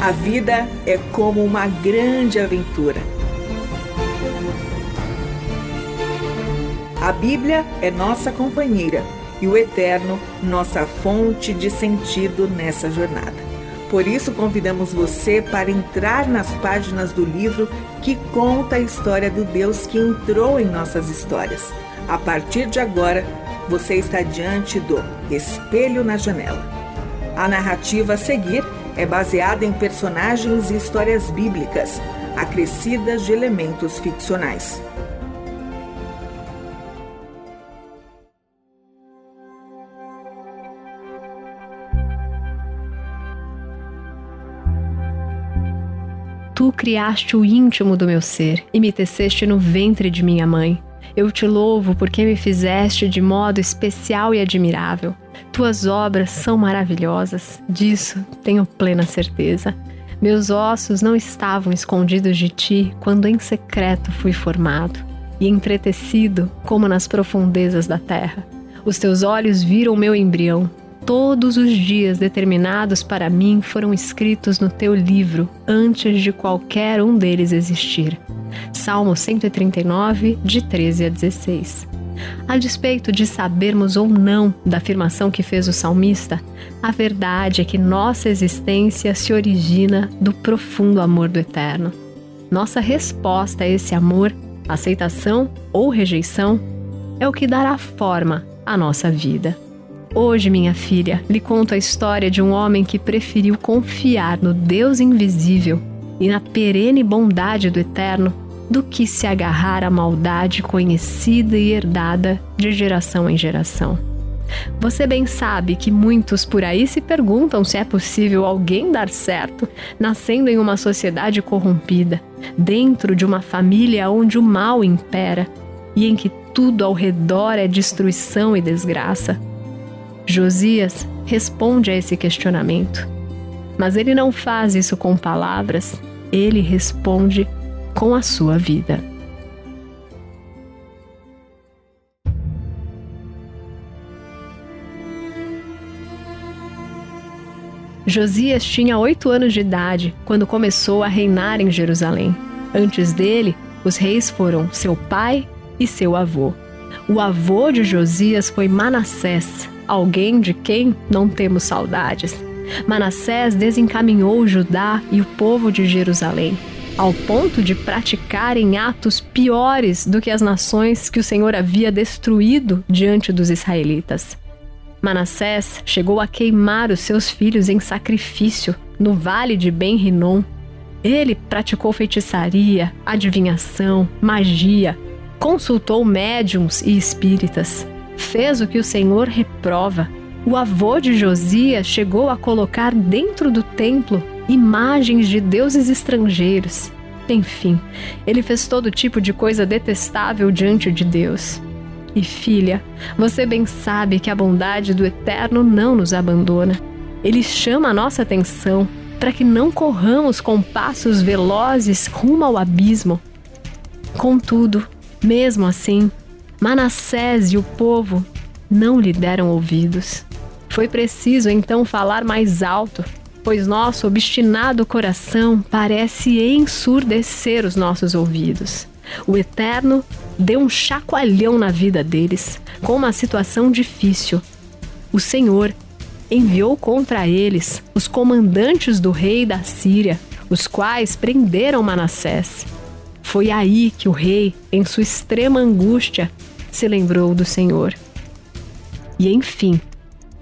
A vida é como uma grande aventura. A Bíblia é nossa companheira e o Eterno nossa fonte de sentido nessa jornada. Por isso, convidamos você para entrar nas páginas do livro que conta a história do Deus que entrou em nossas histórias. A partir de agora, você está diante do Espelho na Janela. A narrativa a seguir é baseada em personagens e histórias bíblicas, acrescidas de elementos ficcionais. Tu criaste o íntimo do meu ser e me teceste no ventre de minha mãe. Eu te louvo porque me fizeste de modo especial e admirável. Tuas obras são maravilhosas, disso tenho plena certeza. Meus ossos não estavam escondidos de ti quando em secreto fui formado e entretecido como nas profundezas da terra. Os teus olhos viram meu embrião. Todos os dias determinados para mim foram escritos no teu livro antes de qualquer um deles existir. Salmo 139, de 13 a 16. A despeito de sabermos ou não da afirmação que fez o salmista, a verdade é que nossa existência se origina do profundo amor do Eterno. Nossa resposta a esse amor, aceitação ou rejeição, é o que dará forma à nossa vida. Hoje, minha filha, lhe conto a história de um homem que preferiu confiar no Deus invisível e na perene bondade do Eterno do que se agarrar à maldade conhecida e herdada de geração em geração. Você bem sabe que muitos por aí se perguntam se é possível alguém dar certo nascendo em uma sociedade corrompida, dentro de uma família onde o mal impera e em que tudo ao redor é destruição e desgraça. Josias responde a esse questionamento. Mas ele não faz isso com palavras, ele responde com a sua vida. Josias tinha oito anos de idade quando começou a reinar em Jerusalém. Antes dele, os reis foram seu pai e seu avô. O avô de Josias foi Manassés, alguém de quem não temos saudades. Manassés desencaminhou Judá e o povo de Jerusalém ao ponto de praticarem atos piores do que as nações que o Senhor havia destruído diante dos israelitas. Manassés chegou a queimar os seus filhos em sacrifício no vale de Ben-Rinom. Ele praticou feitiçaria, adivinhação, magia, consultou médiums e espíritas, fez o que o Senhor reprova. O avô de Josias chegou a colocar dentro do templo imagens de deuses estrangeiros. Enfim, ele fez todo tipo de coisa detestável diante de Deus. E filha, você bem sabe que a bondade do Eterno não nos abandona. Ele chama a nossa atenção para que não corramos com passos velozes rumo ao abismo. Contudo, mesmo assim, Manassés e o povo não lhe deram ouvidos. Foi preciso então falar mais alto pois nosso obstinado coração parece ensurdecer os nossos ouvidos. O Eterno deu um chacoalhão na vida deles, com uma situação difícil. O Senhor enviou contra eles os comandantes do rei da Síria, os quais prenderam Manassés. Foi aí que o rei, em sua extrema angústia, se lembrou do Senhor. E enfim,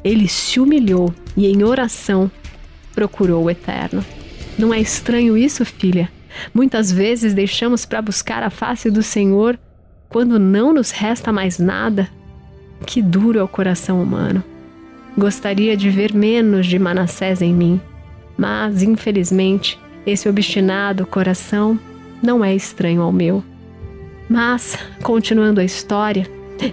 ele se humilhou e, em oração, procurou o eterno. Não é estranho isso, filha? Muitas vezes deixamos para buscar a face do Senhor quando não nos resta mais nada. Que duro é o coração humano. Gostaria de ver menos de Manassés em mim, mas infelizmente esse obstinado coração não é estranho ao meu. Mas, continuando a história,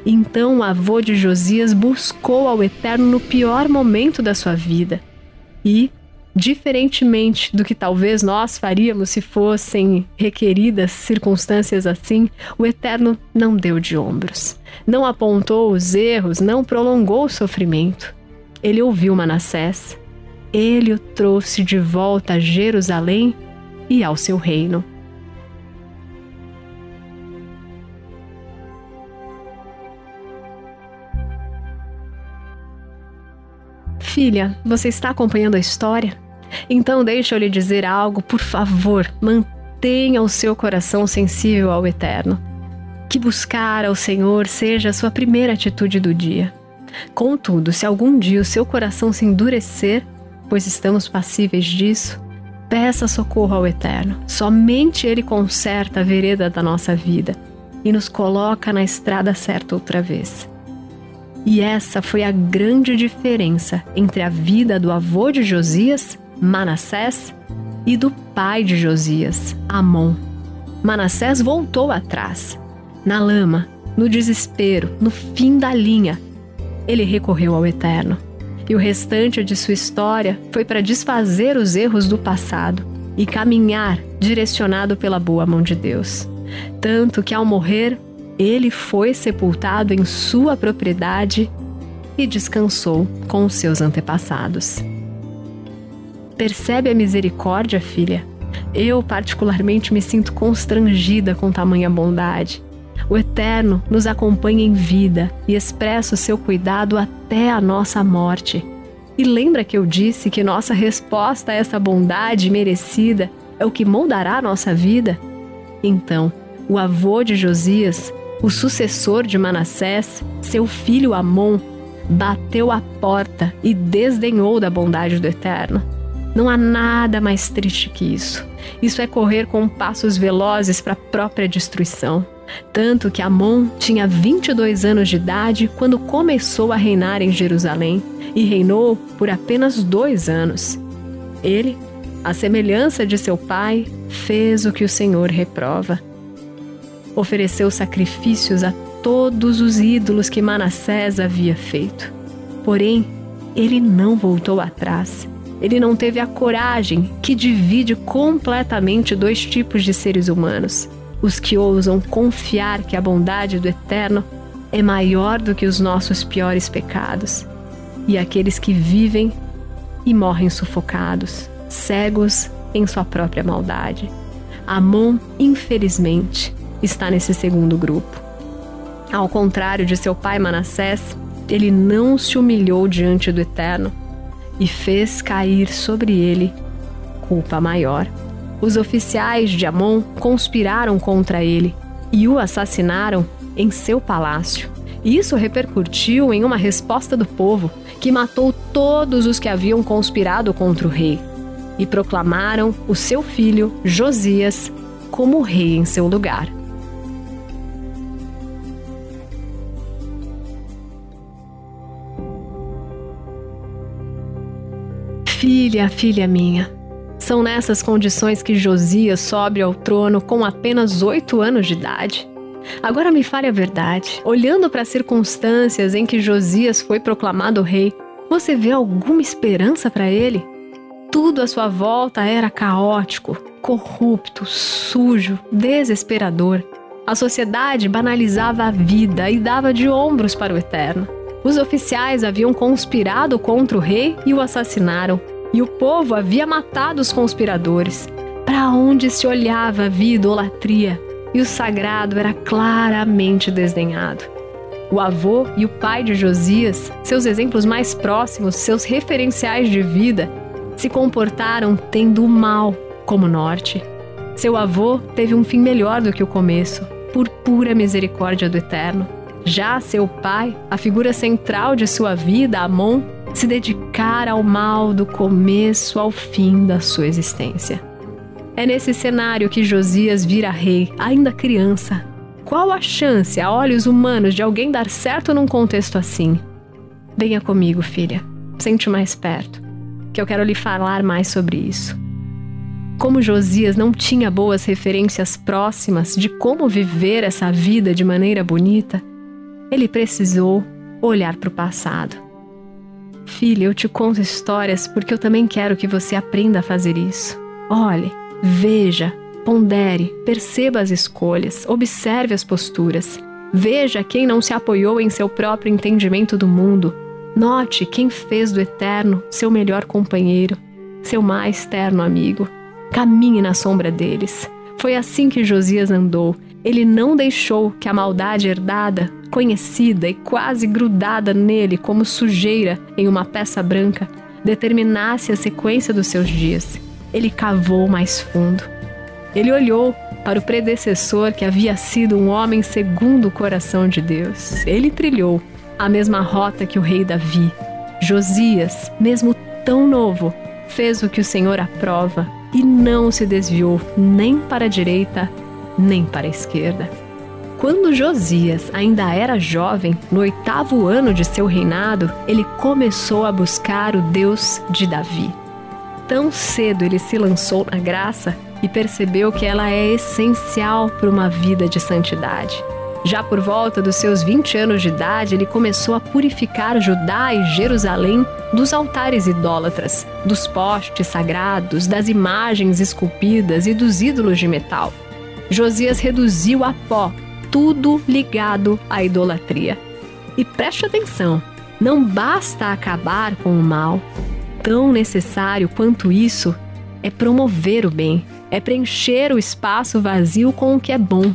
então o avô de Josias buscou ao Eterno no pior momento da sua vida e, Diferentemente do que talvez nós faríamos se fossem requeridas circunstâncias assim, o Eterno não deu de ombros. Não apontou os erros, não prolongou o sofrimento. Ele ouviu Manassés ele o trouxe de volta a Jerusalém e ao seu reino. Filha, você está acompanhando a história? Então deixa eu lhe dizer algo, por favor, mantenha o seu coração sensível ao eterno. Que buscar ao Senhor seja a sua primeira atitude do dia. Contudo, se algum dia o seu coração se endurecer, pois estamos passíveis disso, peça socorro ao Eterno. Somente Ele conserta a vereda da nossa vida e nos coloca na estrada certa outra vez. E essa foi a grande diferença entre a vida do avô de Josias, Manassés, e do pai de Josias, Amon. Manassés voltou atrás, na lama, no desespero, no fim da linha. Ele recorreu ao Eterno. E o restante de sua história foi para desfazer os erros do passado e caminhar direcionado pela boa mão de Deus. Tanto que ao morrer, ele foi sepultado em sua propriedade e descansou com os seus antepassados. Percebe a misericórdia, filha? Eu, particularmente, me sinto constrangida com tamanha bondade. O Eterno nos acompanha em vida e expressa o seu cuidado até a nossa morte. E lembra que eu disse que nossa resposta a essa bondade merecida é o que moldará a nossa vida? Então, o avô de Josias o sucessor de Manassés, seu filho Amon, bateu a porta e desdenhou da bondade do Eterno. Não há nada mais triste que isso. Isso é correr com passos velozes para a própria destruição. Tanto que Amon tinha 22 anos de idade quando começou a reinar em Jerusalém e reinou por apenas dois anos. Ele, à semelhança de seu pai, fez o que o Senhor reprova ofereceu sacrifícios a todos os ídolos que Manassés havia feito. Porém, ele não voltou atrás. Ele não teve a coragem que divide completamente dois tipos de seres humanos: os que ousam confiar que a bondade do Eterno é maior do que os nossos piores pecados, e aqueles que vivem e morrem sufocados, cegos em sua própria maldade. Amon, infelizmente, está nesse segundo grupo. Ao contrário de seu pai Manassés, ele não se humilhou diante do Eterno e fez cair sobre ele culpa maior. Os oficiais de Amon conspiraram contra ele e o assassinaram em seu palácio. Isso repercutiu em uma resposta do povo, que matou todos os que haviam conspirado contra o rei e proclamaram o seu filho Josias como rei em seu lugar. Filha, filha minha, são nessas condições que Josias sobe ao trono com apenas oito anos de idade. Agora me fale a verdade. Olhando para as circunstâncias em que Josias foi proclamado rei, você vê alguma esperança para ele? Tudo à sua volta era caótico, corrupto, sujo, desesperador. A sociedade banalizava a vida e dava de ombros para o eterno. Os oficiais haviam conspirado contra o rei e o assassinaram, e o povo havia matado os conspiradores. Para onde se olhava havia idolatria, e o sagrado era claramente desdenhado. O avô e o pai de Josias, seus exemplos mais próximos, seus referenciais de vida, se comportaram tendo o mal como norte. Seu avô teve um fim melhor do que o começo, por pura misericórdia do Eterno. Já seu pai, a figura central de sua vida, Amon, se dedicar ao mal do começo ao fim da sua existência. É nesse cenário que Josias vira rei, ainda criança. Qual a chance, a olhos humanos, de alguém dar certo num contexto assim? Venha comigo, filha. Sente mais perto, que eu quero lhe falar mais sobre isso. Como Josias não tinha boas referências próximas de como viver essa vida de maneira bonita, ele precisou olhar para o passado. Filha, eu te conto histórias porque eu também quero que você aprenda a fazer isso. Olhe, veja, pondere, perceba as escolhas, observe as posturas. Veja quem não se apoiou em seu próprio entendimento do mundo Note quem fez do eterno seu melhor companheiro, seu mais terno amigo. Caminhe na sombra deles. Foi assim que Josias andou. Ele não deixou que a maldade herdada, conhecida e quase grudada nele como sujeira em uma peça branca, determinasse a sequência dos seus dias. Ele cavou mais fundo. Ele olhou para o predecessor que havia sido um homem segundo o coração de Deus. Ele trilhou a mesma rota que o rei Davi. Josias, mesmo tão novo, fez o que o Senhor aprova e não se desviou nem para a direita nem para a esquerda. Quando Josias ainda era jovem, no oitavo ano de seu reinado, ele começou a buscar o Deus de Davi. Tão cedo ele se lançou na graça e percebeu que ela é essencial para uma vida de santidade. Já por volta dos seus 20 anos de idade, ele começou a purificar Judá e Jerusalém dos altares idólatras, dos postes sagrados, das imagens esculpidas e dos ídolos de metal. Josias reduziu a pó tudo ligado à idolatria. E preste atenção: não basta acabar com o mal. Tão necessário quanto isso é promover o bem, é preencher o espaço vazio com o que é bom.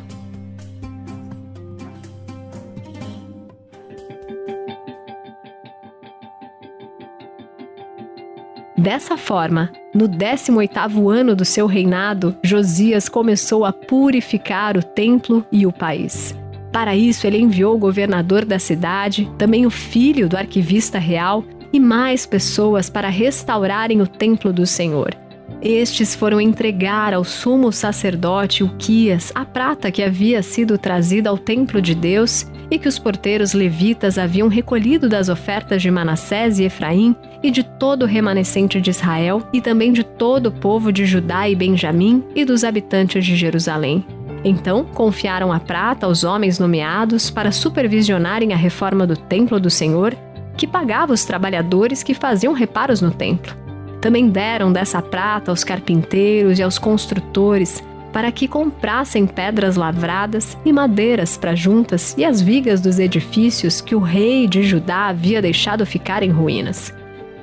Dessa forma, no 18º ano do seu reinado, Josias começou a purificar o templo e o país. Para isso, ele enviou o governador da cidade, também o filho do arquivista real e mais pessoas para restaurarem o templo do Senhor. Estes foram entregar ao sumo sacerdote Uquias a prata que havia sido trazida ao templo de Deus e que os porteiros levitas haviam recolhido das ofertas de Manassés e Efraim e de todo o remanescente de Israel e também de todo o povo de Judá e Benjamim e dos habitantes de Jerusalém. Então, confiaram a prata aos homens nomeados para supervisionarem a reforma do templo do Senhor, que pagava os trabalhadores que faziam reparos no templo. Também deram dessa prata aos carpinteiros e aos construtores para que comprassem pedras lavradas e madeiras para juntas e as vigas dos edifícios que o rei de Judá havia deixado ficar em ruínas.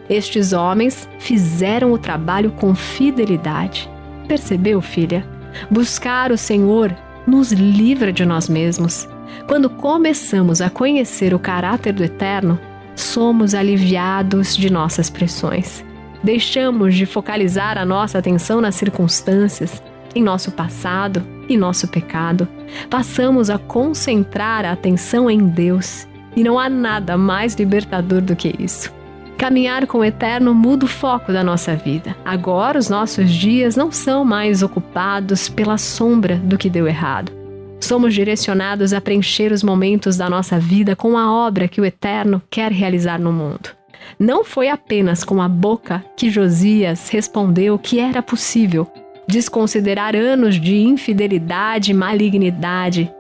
Estes homens fizeram o trabalho com fidelidade. Percebeu, filha? Buscar o Senhor nos livra de nós mesmos. Quando começamos a conhecer o caráter do Eterno, somos aliviados de nossas pressões. Deixamos de focalizar a nossa atenção nas circunstâncias, em nosso passado e nosso pecado. Passamos a concentrar a atenção em Deus. E não há nada mais libertador do que isso. Caminhar com o Eterno muda o foco da nossa vida. Agora, os nossos dias não são mais ocupados pela sombra do que deu errado. Somos direcionados a preencher os momentos da nossa vida com a obra que o Eterno quer realizar no mundo. Não foi apenas com a boca que Josias respondeu que era possível desconsiderar anos de infidelidade e malignidade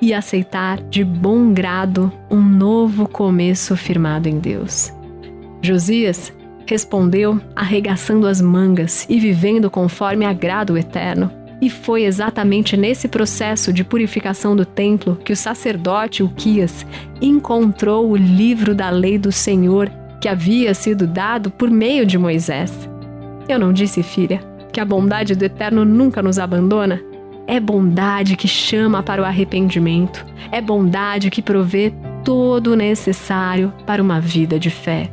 e aceitar de bom grado um novo começo firmado em Deus. Josias respondeu arregaçando as mangas e vivendo conforme agrada o Eterno. E foi exatamente nesse processo de purificação do templo que o sacerdote Uquias encontrou o livro da lei do Senhor que havia sido dado por meio de Moisés. Eu não disse, filha, que a bondade do Eterno nunca nos abandona? É bondade que chama para o arrependimento, é bondade que provê todo o necessário para uma vida de fé.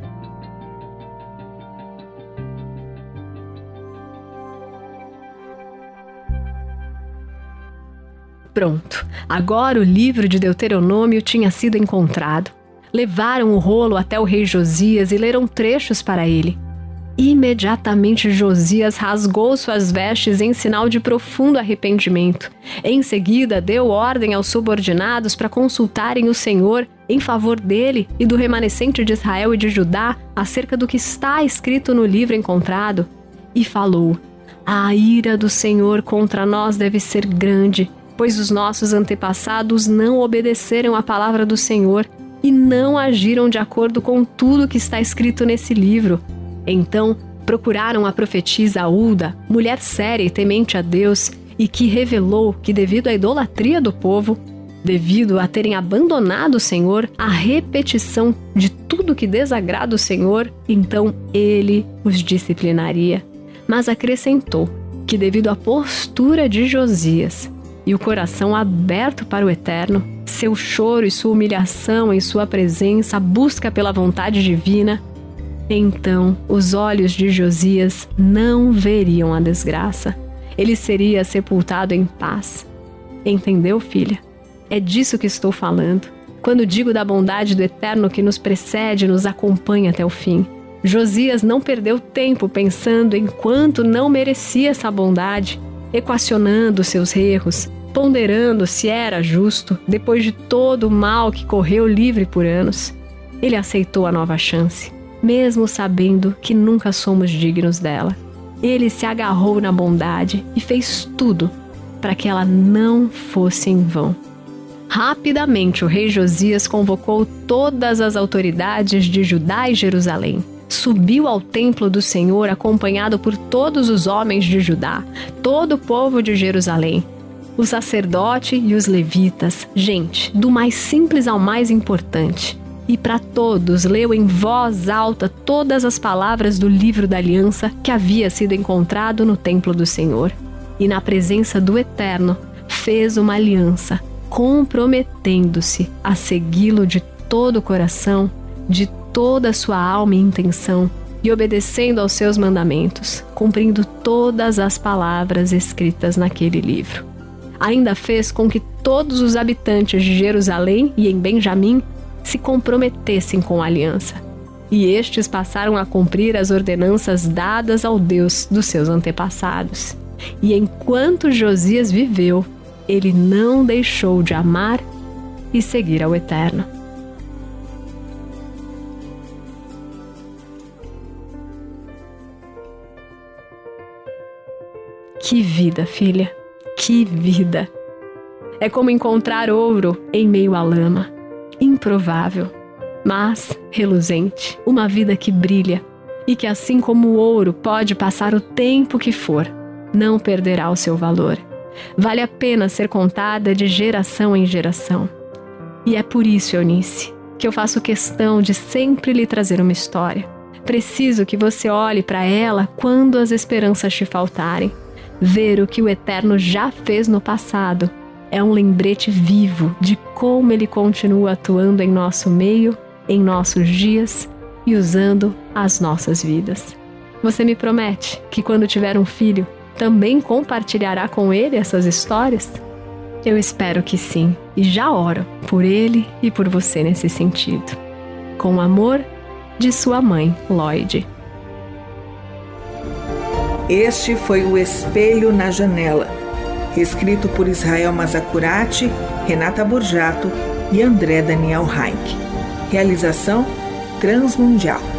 Pronto, agora o livro de Deuteronômio tinha sido encontrado levaram o rolo até o rei Josias e leram trechos para ele. Imediatamente Josias rasgou suas vestes em sinal de profundo arrependimento. Em seguida, deu ordem aos subordinados para consultarem o Senhor em favor dele e do remanescente de Israel e de Judá acerca do que está escrito no livro encontrado. E falou: A ira do Senhor contra nós deve ser grande, pois os nossos antepassados não obedeceram à palavra do Senhor e não agiram de acordo com tudo que está escrito nesse livro. Então procuraram a profetisa Ulda, mulher séria e temente a Deus, e que revelou que, devido à idolatria do povo, devido a terem abandonado o Senhor, a repetição de tudo que desagrada o Senhor, então ele os disciplinaria. Mas acrescentou que, devido à postura de Josias e o coração aberto para o eterno, seu choro e sua humilhação em sua presença, a busca pela vontade divina, então os olhos de Josias não veriam a desgraça. Ele seria sepultado em paz. Entendeu, filha? É disso que estou falando. Quando digo da bondade do Eterno que nos precede e nos acompanha até o fim. Josias não perdeu tempo pensando em quanto não merecia essa bondade, equacionando seus erros, ponderando se era justo depois de todo o mal que correu livre por anos. Ele aceitou a nova chance mesmo sabendo que nunca somos dignos dela. Ele se agarrou na bondade e fez tudo para que ela não fosse em vão. Rapidamente, o rei Josias convocou todas as autoridades de Judá e Jerusalém. Subiu ao templo do Senhor acompanhado por todos os homens de Judá, todo o povo de Jerusalém, o sacerdote e os levitas, gente, do mais simples ao mais importante e para todos leu em voz alta todas as palavras do livro da aliança que havia sido encontrado no templo do Senhor. E na presença do Eterno fez uma aliança, comprometendo-se a segui-lo de todo o coração, de toda a sua alma e intenção, e obedecendo aos seus mandamentos, cumprindo todas as palavras escritas naquele livro. Ainda fez com que todos os habitantes de Jerusalém e em Benjamim se comprometessem com a aliança. E estes passaram a cumprir as ordenanças dadas ao Deus dos seus antepassados. E enquanto Josias viveu, ele não deixou de amar e seguir ao Eterno. Que vida, filha! Que vida! É como encontrar ouro em meio à lama improvável, mas reluzente, uma vida que brilha e que, assim como o ouro pode passar o tempo que for, não perderá o seu valor. Vale a pena ser contada de geração em geração. E é por isso, Eunice, que eu faço questão de sempre lhe trazer uma história. Preciso que você olhe para ela quando as esperanças te faltarem. Ver o que o Eterno já fez no passado é um lembrete vivo de como ele continua atuando em nosso meio, em nossos dias e usando as nossas vidas. Você me promete que quando tiver um filho, também compartilhará com ele essas histórias? Eu espero que sim e já oro por ele e por você nesse sentido. Com amor, de sua mãe, Lloyd. Este foi o Espelho na Janela escrito por Israel Mazacurati, Renata Borjato e André Daniel Heinck. Realização Transmundial.